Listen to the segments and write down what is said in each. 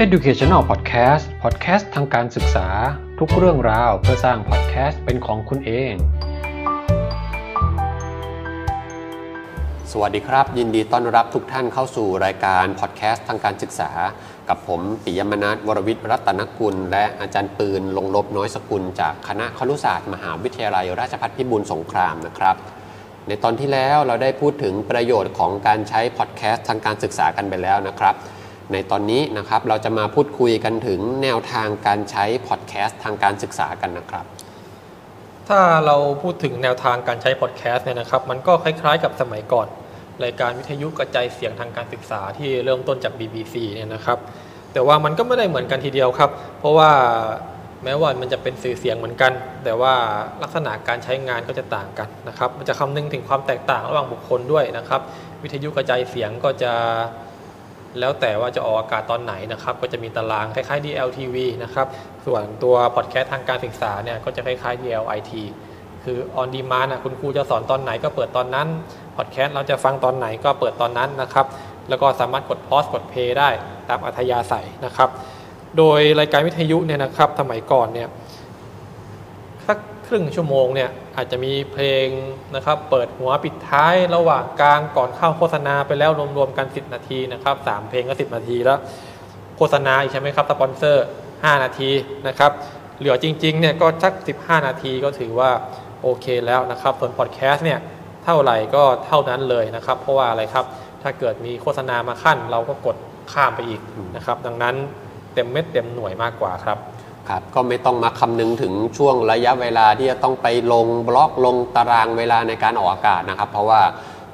Educational Podcast Podcast ทางการศึกษา ทุกเรื่องราวเพื่อสร้าง podcast เป็นของคุณเอง สวัสดีครับ ยินดีต้อนรับทุกท่านเข้าสู่รายการพอดแคสต์ทางการศึกษา กับผมปิยมนัทวรวิทย์รัตนกุล และอาจารย์ปืนลงลบน้อยสกุล จากคณะครุศาสตร์ มหาวิทยาลัย ราชภัฏพิบูลสงครามนะครับในตอนที่แล้วเราได้พูดถึงประโยชน์ของการใช้พอดแคสต์ทางการศึกษากันไปแล้วนะครับ ในตอนนี้นะครับ เราจะมาพูดคุยกันถึงแนวทางการใช้พอดแคสต์ทางการศึกษากันนะครับ ถ้าเราพูดถึงแนวทางการใช้พอดแคสต์เนี่ยนะครับ มันก็คล้ายๆ กับสมัยก่อนรายการวิทยุกระจายเสียงทางการศึกษาที่เริ่มต้นจาก BBC เนี่ยนะครับ แต่ว่ามันก็ไม่ได้เหมือนกันทีเดียวครับ เพราะว่าแม้ว่ามันจะเป็นสื่อเสียงเหมือนกัน แต่ว่าลักษณะการใช้งานก็จะต่างกันนะครับ มันจะคำนึงถึงความแตกต่างระหว่างบุคคลด้วยนะครับ วิทยุกระจายเสียงก็จะ แล้วแต่ว่าจะออกอากาศตอนไหนนะครับก็จะมีตารางคล้ายๆ DLTV นะครับส่วนตัวพอดแคสต์ทางการศึกษาเนี่ยก็จะคล้ายๆ DLIT คือ on demand นะคุณครูจะสอนตอนไหนก็เปิดตอนนั้นพอดแคสต์เราจะฟังตอนไหนก็เปิดตอนนั้นนะครับแล้วก็สามารถกดพอสกดเพย์ได้ตามอัธยาศัยนะครับ โดยรายการวิทยุเนี่ยนะครับสมัยก่อนเนี่ยสัก รึ่งชั่วโมงเนี่ยอาจจะมีเพลงนะครับเปิดหัวปิดท้ายระหว่างกลางก่อนเข้าโฆษณาไปแล้วรวมๆกัน 10 นาทีนะครับสามเพลงก็ 10 นาทีแล้ว โฆษณาอีกใช่ไหมครับสปอนเซอร์ 5 นาทีนะครับเหลือจริงๆเนี่ยก็สัก 15 นาทีก็ถือว่าโอเคแล้วนะครับส่วนพอดแคสต์เนี่ยเท่าไหร่ก็เท่านั้นเลยนะครับ เพราะว่าอะไรครับถ้าเกิดมีโฆษณามาขั้น เราก็กดข้ามไปอีกนะครับดังนั้นเต็มเม็ดเต็มหน่วยมากกว่าครับ ครับก็ไม่ต้องมาคำนึงถึงช่วงระยะเวลาที่จะต้องไปลงบล็อกลงตารางเวลาในการออกอากาศนะครับ เพราะว่า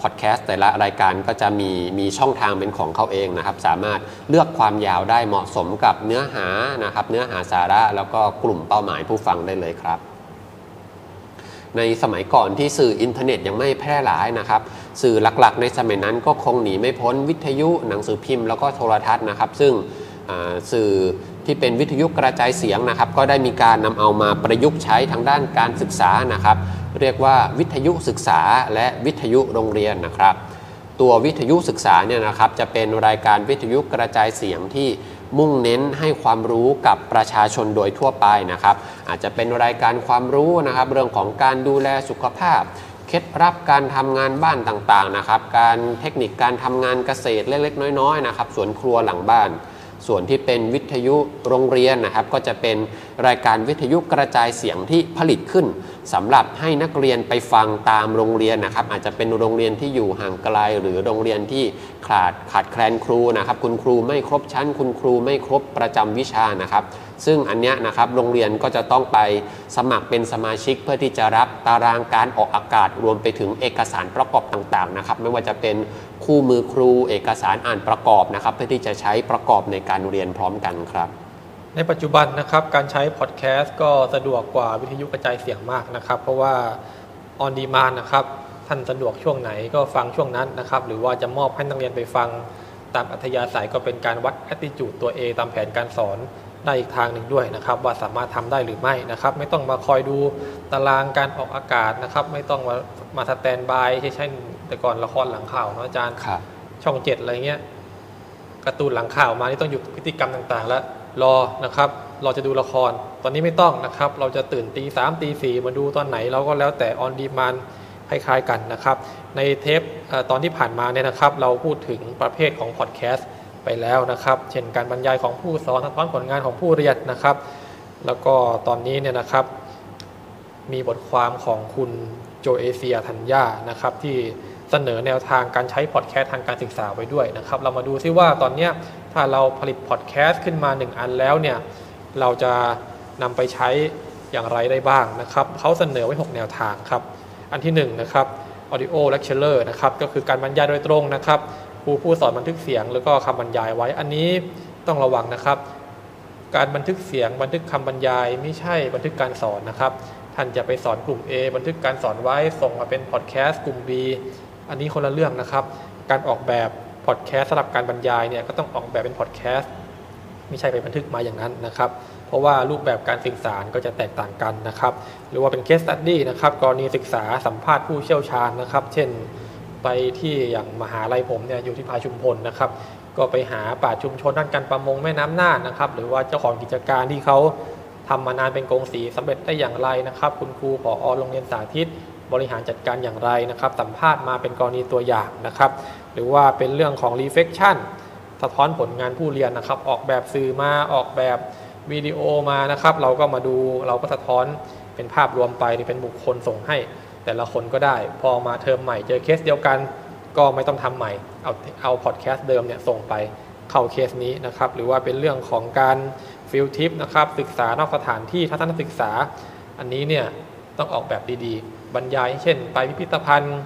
พอดแคสต์แต่ละรายการก็จะมีมีช่องทางเป็นของเขาเองนะครับ สามารถเลือกความยาวได้เหมาะสมกับเนื้อหานะครับ เนื้อหาสาระแล้วก็กลุ่มเป้าหมายผู้ฟังได้เลยครับ ในสมัยก่อนที่สื่ออินเทอร์เน็ตยังไม่แพร่หลายนะครับ สื่อหลักๆ ในสมัยนั้นก็คงหนีไม่พ้นวิทยุ หนังสือพิมพ์แล้วก็โทรทัศน์นะครับ ซึ่งสื่อ ที่เป็นวิทยุกระจายเสียงนะครับ ก็ได้มีการนำเอามาประยุกต์ใช้ทางด้านการศึกษานะครับ เรียกว่าวิทยุศึกษาและวิทยุโรงเรียนนะครับ ตัววิทยุศึกษาเนี่ยนะครับ จะเป็นรายการวิทยุกระจายเสียงที่มุ่งเน้นให้ความรู้กับประชาชนโดยทั่วไปนะครับ อาจจะเป็นรายการความรู้นะครับ เรื่องของการดูแลสุขภาพเคล็ดลับการทำงานบ้านต่างๆนะครับ การเทคนิคการทำงานเกษตรเล็กๆ น้อยๆนะครับสวนครัวหลังบ้าน ส่วนที่เป็นวิทยุโรงเรียนนะครับ ก็จะเป็นรายการวิทยุกระจายเสียงที่ผลิตขึ้นสำหรับให้นักเรียนไปฟังตามโรงเรียนนะครับ อาจจะเป็นโรงเรียนที่อยู่ห่างไกลหรือโรงเรียนที่ขาดขาดแคลนครูนะครับ คุณครูไม่ครบชั้น คุณครูไม่ครบประจำวิชานะครับซึ่งอันเนี้ยนะครับโรงเรียนก็จะต้องไปสมัครเป็นสมาชิกเพื่อที่จะรับตารางการออกอากาศรวมไปถึงเอกสารประกอบต่างๆนะครับไม่ว่าจะเป็นคู่มือครูเอกสารอ่านประกอบนะครับเพื่อที่จะใช้ประกอบในการเรียนพร้อมกันครับ ในปัจจุบันนะครับการใช้พอดแคสต์ก็สะดวกกว่าวิทยุกระจายเสียงมากนะครับ เพราะว่า on demand นะครับท่านสะดวกช่วงไหนก็ฟังช่วงนั้นนะครับ หรือว่าจะมอบให้นักเรียนไปฟังตามอัธยาศัยก็เป็นการวัด attitude ตัว A ตามแผนการสอน ได้อีกทางหนึ่งด้วยนะครับ ว่าสามารถทำได้หรือไม่นะครับ ไม่ต้องมาคอยดูตารางการออกอากาศนะครับ ไม่ต้องมามาสแตนบายใช่แต่ก่อนละครหลังข่าวเนาะอาจารย์ครับช่องเจ็ดอะไรเงี้ยการ์ตูนหลังข่าวมานี่ต้องหยุดพฤติกรรมต่างๆ แล้วรอนะครับ เราจะดูละคร ตอนนี้ไม่ต้องนะครับ เราจะตื่นตีสามตีสี่มาดูตอนไหนเราก็แล้วแต่ออนดีมานคล้ายๆกันนะครับ ในเทปเอ่อตอนที่ผ่านมาเนี่ยนะครับ เราพูดถึงประเภทของพอดแคสต์ ไปแล้วนะครับ เช่นการบรรยายของผู้สอนสะท้อนผลงานของผู้เรียนนะครับ แล้วก็ตอนนี้เนี่ยนะครับ มีบทความของคุณโจเอเซียธัญญานะครับ ที่เสนอแนวทางการใช้พอดแคสต์ทางการศึกษาไว้ด้วยนะครับ เรามาดูซิว่าตอนนี้ถ้าเราผลิตพอดแคสต์ขึ้นมา 1 อันแล้วเนี่ยเราจะนำไปใช้อย่างไรได้บ้างนะครับเขาเสนอไว้ 6 แนวทางครับ อันที่1นะครับ audio lecturer นะครับก็คือการบรรยายโดยตรงนะครับ ครูผู้สอนบันทึกเสียง แล้วก็คำบรรยายไว้ อันนี้ต้องระวังนะครับ การบันทึกเสียงบันทึกคำบรรยาย ไม่ใช่บันทึกการสอนนะครับ ท่านจะไปสอนกลุ่ม A บันทึกการสอนไว้ส่งมาเป็นพอดแคสต์กลุ่ม B อันนี้คนละเรื่องนะครับ การออกแบบพอดแคสต์สำหรับการบรรยายเนี่ยก็ต้องออกแบบเป็นพอดแคสต์ไม่ใช่ไปบันทึกมาอย่างนั้นนะครับ เพราะว่ารูปแบบการสื่อสารก็จะแตกต่างกันนะครับ หรือว่าเป็น case study นะครับ กรณีศึกษาสัมภาษณ์ผู้เชี่ยวชาญนะครับ เช่น ไปที่อย่างมหาลัยผมเนี่ยอยู่ที่พาชุมพลนะครับ ก็ไปหาป่าชุมชนด้านการประมงแม่น้ำน่านนะครับ หรือว่าเจ้าของกิจการที่เขาทำมานานเป็นกงสีสำเร็จได้อย่างไรนะครับ คุณครูผอโรงเรียนสาธิต บริหารจัดการอย่างไรนะครับ สัมภาษณ์มาเป็นกรณีตัวอย่างนะครับ หรือว่าเป็นเรื่องของ reflection สะท้อนผลงานผู้เรียนนะครับ ออกแบบสื่อมาออกแบบวิดีโอมานะครับ เราก็มาดูเราก็สะท้อนเป็นภาพรวมไปหรือเป็นบุคคลส่งให้ แต่ละคนก็ได้ พอมาเทอมใหม่เจอเคสเดียวกัน ก็ไม่ต้องทำใหม่ เอาเอาพอดแคสต์เดิมเนี่ยส่งไปเข้าเคสนี้นะครับ หรือว่าเป็นเรื่องของการฟิลทิปนะครับศึกษานอกสถานที่ทัศนศึกษา อันนี้เนี่ยต้องออกแบบดีๆ บรรยายเช่น ไปพิพิธภัณฑ์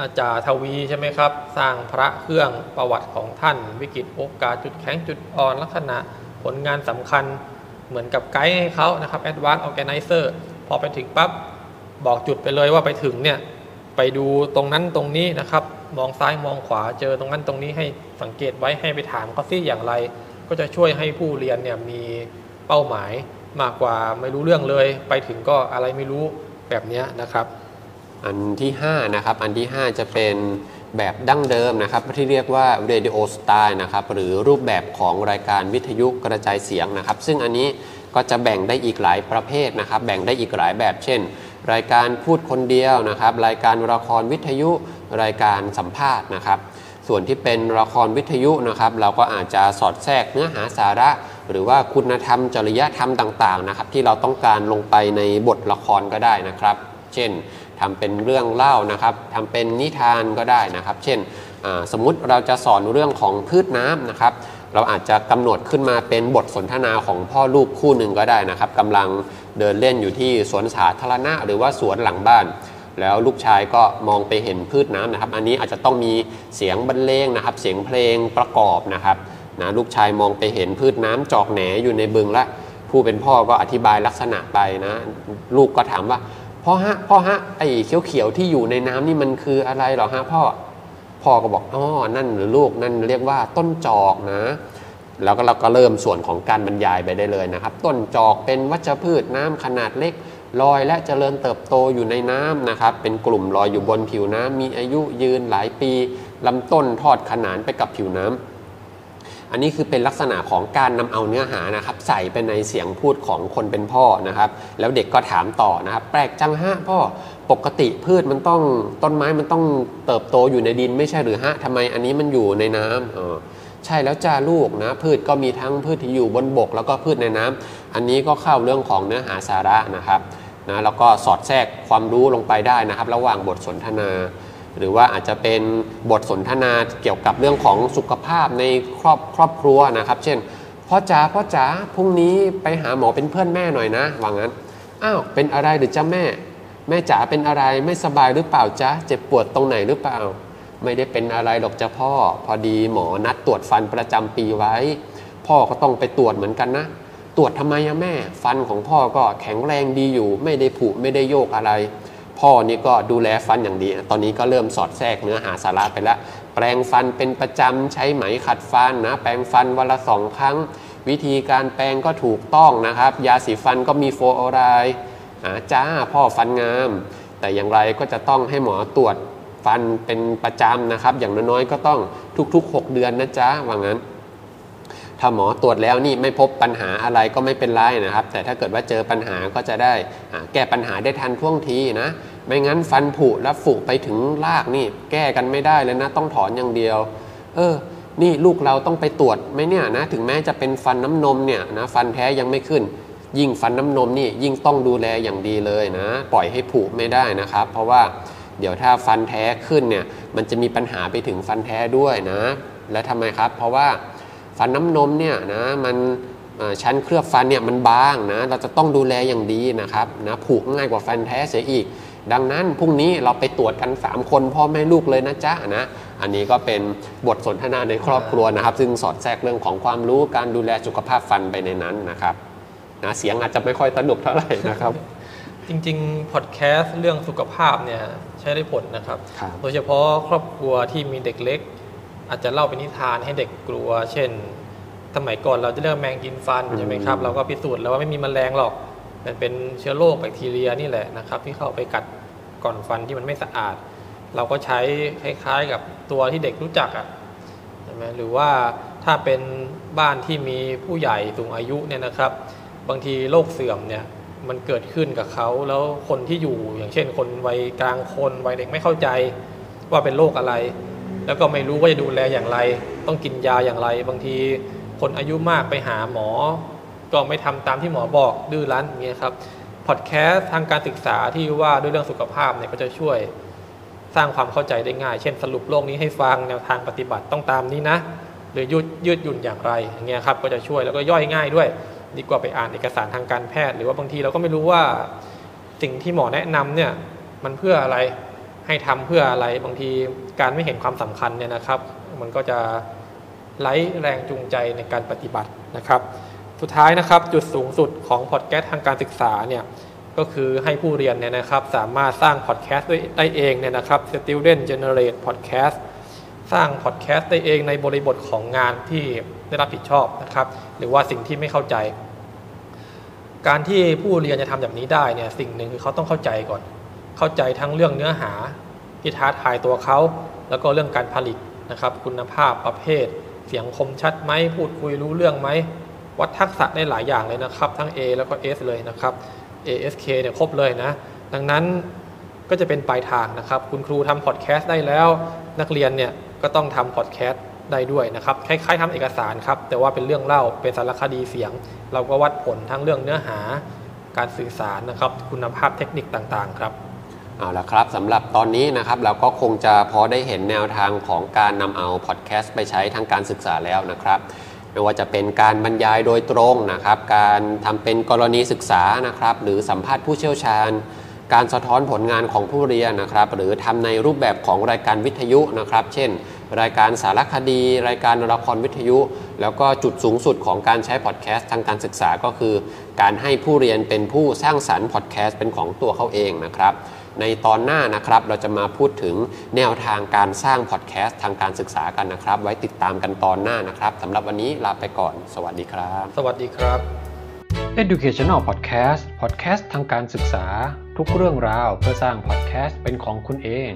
อาจารย์ทวีใช่ไหมครับ สร้างพระเครื่องประวัติของท่าน วิกฤตโอกาสจุดแข็งจุดอ่อนลักษณะผลงานสำคัญเหมือนกับไกด์ให้เขานะครับ Advanced Organizer พอไปถึงปั๊บ บอกจุดไปเลยว่าไปถึงเนี่ยไปดูตรงนั้นตรงนี้นะครับ มองซ้ายมองขวาเจอตรงนั้นตรงนี้ให้สังเกตไว้ให้ไปถามเขาซิอย่างไร ก็จะช่วยให้ผู้เรียนเนี่ยมีเป้าหมายมากกว่าไม่รู้เรื่องเลย ไปถึงก็อะไรไม่รู้แบบนี้นะครับ อันที่5นะครับอันที่ 5 จะเป็นแบบดั้งเดิมนะครับที่เรียกว่า radio style นะครับหรือรูปแบบของรายการวิทยุกระจายเสียงนะครับ ซึ่งอันนี้ก็จะแบ่งได้อีกหลายประเภทนะครับ แบ่งได้อีกหลายแบบเช่น รายการพูดคนเดียวนะครับ รายการละครวิทยุรายการสัมภาษณ์นะครับ ส่วนที่เป็นละครวิทยุนะครับ เราก็อาจจะสอดแทรกเนื้อหาสาระ หรือว่าคุณธรรมจริยธรรมต่างๆนะครับ ที่เราต้องการลงไปในบทละครก็ได้นะครับ เช่นทำเป็นเรื่องเล่านะครับทำเป็นนิทานก็ได้นะครับ เช่นสมมุติเราจะสอนเรื่องของพืชน้ำนะครับ เราอาจจะกำหนดขึ้นมาเป็นบทสนทนาของพ่อลูกคู่หนึ่งก็ได้นะครับกำลัง เดินเล่นอยู่ที่สวนสาธารณะ หรือว่าสวนหลังบ้าน แล้วลูกชายก็มองไปเห็นพืชน้ำนะครับ อันนี้อาจจะต้องมีเสียงบรรเลงนะครับ เสียงเพลงประกอบนะครับนะลูกชายมองไปเห็นพืชน้ำจอกแหนอยู่ในบึงละผู้เป็นพ่อก็อธิบายลักษณะไปนะ ลูกก็ถามว่าพ่อฮะพ่อฮะไอ้เขียวๆที่อยู่ในน้ำนี่มันคืออะไรหรอฮะพ่อพ่อก็บอกอ๋อนั่นหรือลูกนั่นเรียกว่าต้นจอกนะ แล้วก็เราก็เริ่มส่วนของการบรรยายไปได้เลยนะครับ ต้นจอกเป็นวัชพืชน้ำขนาดเล็กลอยและเจริญเติบโตอยู่ในน้ำนะครับ เป็นกลุ่มลอยอยู่บนผิวน้ำมีอายุยืนหลายปีลำต้นทอดขนานไปกับผิวน้ำอันนี้คือเป็นลักษณะของการนำเอาเนื้อหานะครับ ใส่ไปในเสียงพูดของคนเป็นพ่อนะครับ แล้วเด็กก็ถามต่อนะครับ แปลกจังฮะพ่อปกติพืชมันต้องต้นไม้มันต้องเติบโตอยู่ในดินไม่ใช่หรือฮะทำไมอันนี้มันอยู่ในน้ำอ๋อ ใช่แล้วจ้าลูกนะพืชก็มีทั้งพืชที่อยู่บนบก แล้วก็พืชในน้ำอันนี้ก็เข้าเรื่องของเนื้อหาสาระนะครับนะแล้วก็สอดแทรกความรู้ลงไปได้นะครับ ระหว่างบทสนทนา หรือว่าอาจจะเป็นบทสนทนาเกี่ยวกับเรื่องของสุขภาพในครอบครอบครัวนะครับ เช่นพ่อจ๋าพ่อจ๋าพรุ่งนี้ไปหาหมอเป็นเพื่อนแม่หน่อยนะว่างั้นอ้าวเป็นอะไรหรือจ้าแม่ แม่จ๋าเป็นอะไรไม่สบายหรือเปล่าจ๊ะเจ็บปวดตรงไหนหรือเปล่า ไม่ได้เป็นอะไรหรอกจ้าพ่อ พอดีหมอนัดตรวจฟันประจำปีไว้ พ่อก็ต้องไปตรวจเหมือนกันนะ ตรวจทำไมอะแม่ ฟันของพ่อก็แข็งแรงดีอยู่ ไม่ได้ผุไม่ได้โยกอะไร พ่อนี่ก็ดูแลฟันอย่างดี ตอนนี้ก็เริ่มสอดแทรกเนื้อหาสาระไปแล้วแปรงฟันเป็นประจำใช้ไหมขัดฟันนะ แปรงฟันวันละสองครั้ง วิธีการแปรงก็ถูกต้องนะครับ ยาสีฟันก็มีโฟออไรด์จ้าพ่อฟันงาม แต่อย่างไรก็จะต้องให้หมอตรวจ ฟันเป็นประจำนะครับ อย่างน้อยๆก็ต้องทุกๆ 6 เดือนนะจ๊ะว่างั้น ถ้าหมอตรวจแล้วนี่ไม่พบปัญหาอะไรก็ไม่เป็นไรนะครับ แต่ถ้าเกิดว่าเจอปัญหาก็จะได้แก้ปัญหาได้ทันท่วงทีนะไม่งั้นฟันผุแล้วฝุไปถึงรากนี่ แก้กันไม่ได้เลยนะ ต้องถอนอย่างเดียว เออนี่ลูกเราต้องไปตรวจไหมเนี่ยนะถึงแม้จะเป็นฟันน้ำนมเนี่ยนะฟันแท้ยังไม่ขึ้น ยิ่งฟันน้ำนมนี่ยิ่งต้องดูแลอย่างดีเลยนะ ปล่อยให้ผุไม่ได้นะครับ เพราะว่า เดี๋ยวถ้าฟันแท้ขึ้นเนี่ยมันจะมีปัญหาไปถึงฟันแท้ด้วยนะ และทำไมครับ เพราะว่าฟันน้ำนมเนี่ยนะมันชั้นเคลือบฟันเนี่ยมันบางนะเราจะต้องดูแลอย่างดีนะครับนะผูกง่ายกว่าฟันแท้เสียอีก ดังนั้นพรุ่งนี้เราไปตรวจกัน 3 คนพ่อแม่ลูกเลยนะจ๊ะนะอันนี้ก็เป็นบทสนทนาในครอบครัวนะครับ ซึ่งสอดแทรกเรื่องของความรู้การดูแลสุขภาพฟันไปในนั้นนะครับนะเสียงอาจจะไม่ค่อยสนุกเท่าไหร่นะครับ จริงๆพอดแคสต์เรื่องสุขภาพเนี่ย ใช้ได้ผลนะครับโดยเฉพาะครอบครัวที่มีเด็กเล็ก อาจจะเล่าเป็นนิทานให้เด็กกลัว เช่น สมัยก่อนเราจะเรื่องแมงกินฟันใช่ไหมครับ เราก็พิสูจน์แล้วว่าไม่มีมแมลงหรอก มันเป็นเชื้อโรคแบคทีเรียนี่แหละนะครับ ที่เข้าไปกัดก่อนฟันที่มันไม่สะอาด เราก็ใช้คล้ายๆกับตัวที่เด็กรู้จักอะ ใช่ไหมไหมหรือว่าถ้าเป็นบ้านที่มีผู้ใหญ่สูงอายุเนี่ยนะครับ บางทีโรคเสื่อมเนี่ย มันเกิดขึ้นกับเขาแล้วคนที่อยู่อย่างเช่น คนวัยกลางคนวัยเด็กไม่เข้าใจว่าเป็นโรคอะไร แล้วก็ไม่รู้ว่าจะดูแลอย่างไร ต้องกินยาอย่างไร บางทีคนอายุมากไปหาหมอ ก็ไม่ทำตามที่หมอบอกดื้อรั้นอย่างเงี้ยครับพอดแคสต์ทางการศึกษาที่ว่าด้วยเรื่องสุขภาพเนี่ยก็จะช่วยสร้างความเข้าใจได้ง่าย เช่นสรุปโรคนี้ให้ฟังแนวทางปฏิบัติต้องตามนี้นะ หรือยืดยืดหยุ่นอย่างไรอย่างเงี้ยครับก็จะช่วยแล้วก็ย่อยง่ายด้วย ดีกว่าไปอ่านเอกสารทางการแพทย์ หรือว่าบางทีเราก็ไม่รู้ว่าสิ่งที่หมอแนะนำเนี่ยมันเพื่ออะไรให้ทำเพื่ออะไรบางทีการไม่เห็นความสำคัญเนี่ยนะครับ มันก็จะไร้แรงจูงใจในการปฏิบัตินะครับ สุดท้ายนะครับจุดสูงสุดของพอดแคสต์ทางการศึกษาเนี่ยก็คือให้ผู้เรียนเนี่ยนะครับสามารถสร้างพอดแคสต์ได้เองเนี่ยนะครับ student generate podcast สร้างพอดแคสต์ได้เองในบริบทของงานที่ได้รับผิดชอบนะครับ หรือว่าสิ่งที่ไม่เข้าใจ การที่ผู้เรียนจะทำแบบนี้ได้เนี่ยสิ่งหนึ่งคือเขาต้องเข้าใจก่อน เข้าใจทั้งเรื่องเนื้อหาที่ท้าทายตัวเขา แล้วก็เรื่องการผลิตนะครับ คุณภาพประเภท เสียงคมชัดไหมพูดคุยรู้เรื่องไหมวัดทักษะได้หลายอย่างเลยนะครับ ทั้ง A แล้วก็ S เลยนะครับ ASK เนี่ยครบเลยนะ ดังนั้น ก็จะเป็นปลายทางนะครับ คุณครูทำพอดแคสต์ได้แล้ว นักเรียนเนี่ยก็ต้องทำพอดแคสต์ได้ด้วยนะครับ คล้ายๆทำเอกสารครับ แต่ว่าเป็นเรื่องเล่าเป็นสารคดีเสียง เราก็วัดผลทั้งเรื่องเนื้อหา การสื่อสารนะครับ คุณภาพเทคนิคต่างๆ ครับเอาละครับสำหรับตอนนี้นะครับเราก็คงจะพอได้เห็นแนวทางของการนำเอาพอดแคสต์ไปใช้ทางการศึกษาแล้วนะครับ ไม่ว่าจะเป็นการบรรยายโดยตรงนะครับ การทำเป็นกรณีศึกษานะครับ หรือสัมภาษณ์ผู้เชี่ยวชาญ การสะท้อนผลงานของผู้เรียนนะครับ หรือทำในรูปแบบของรายการวิทยุนะครับ เช่น รายการสารคดี รายการละครวิทยุ แล้วก็จุดสูงสุดของการใช้พอดแคสต์ทางการศึกษาก็คือ การให้ผู้เรียนเป็นผู้สร้างสรรค์พอดแคสต์เป็นของตัวเขาเองนะครับในตอนหน้านะครับเราจะมาพูดถึงแนวทางการสร้างพอดแคสต์ทางการศึกษากันนะครับ ไว้ติดตามกันตอนหน้านะครับสำหรับวันนี้ลาไปก่อน สวัสดีครับ สวัสดีครับ Educational Podcast Podcast ทางการศึกษา ทุกเรื่องราวเพื่อสร้างพอดแคสต์เป็นของคุณเอง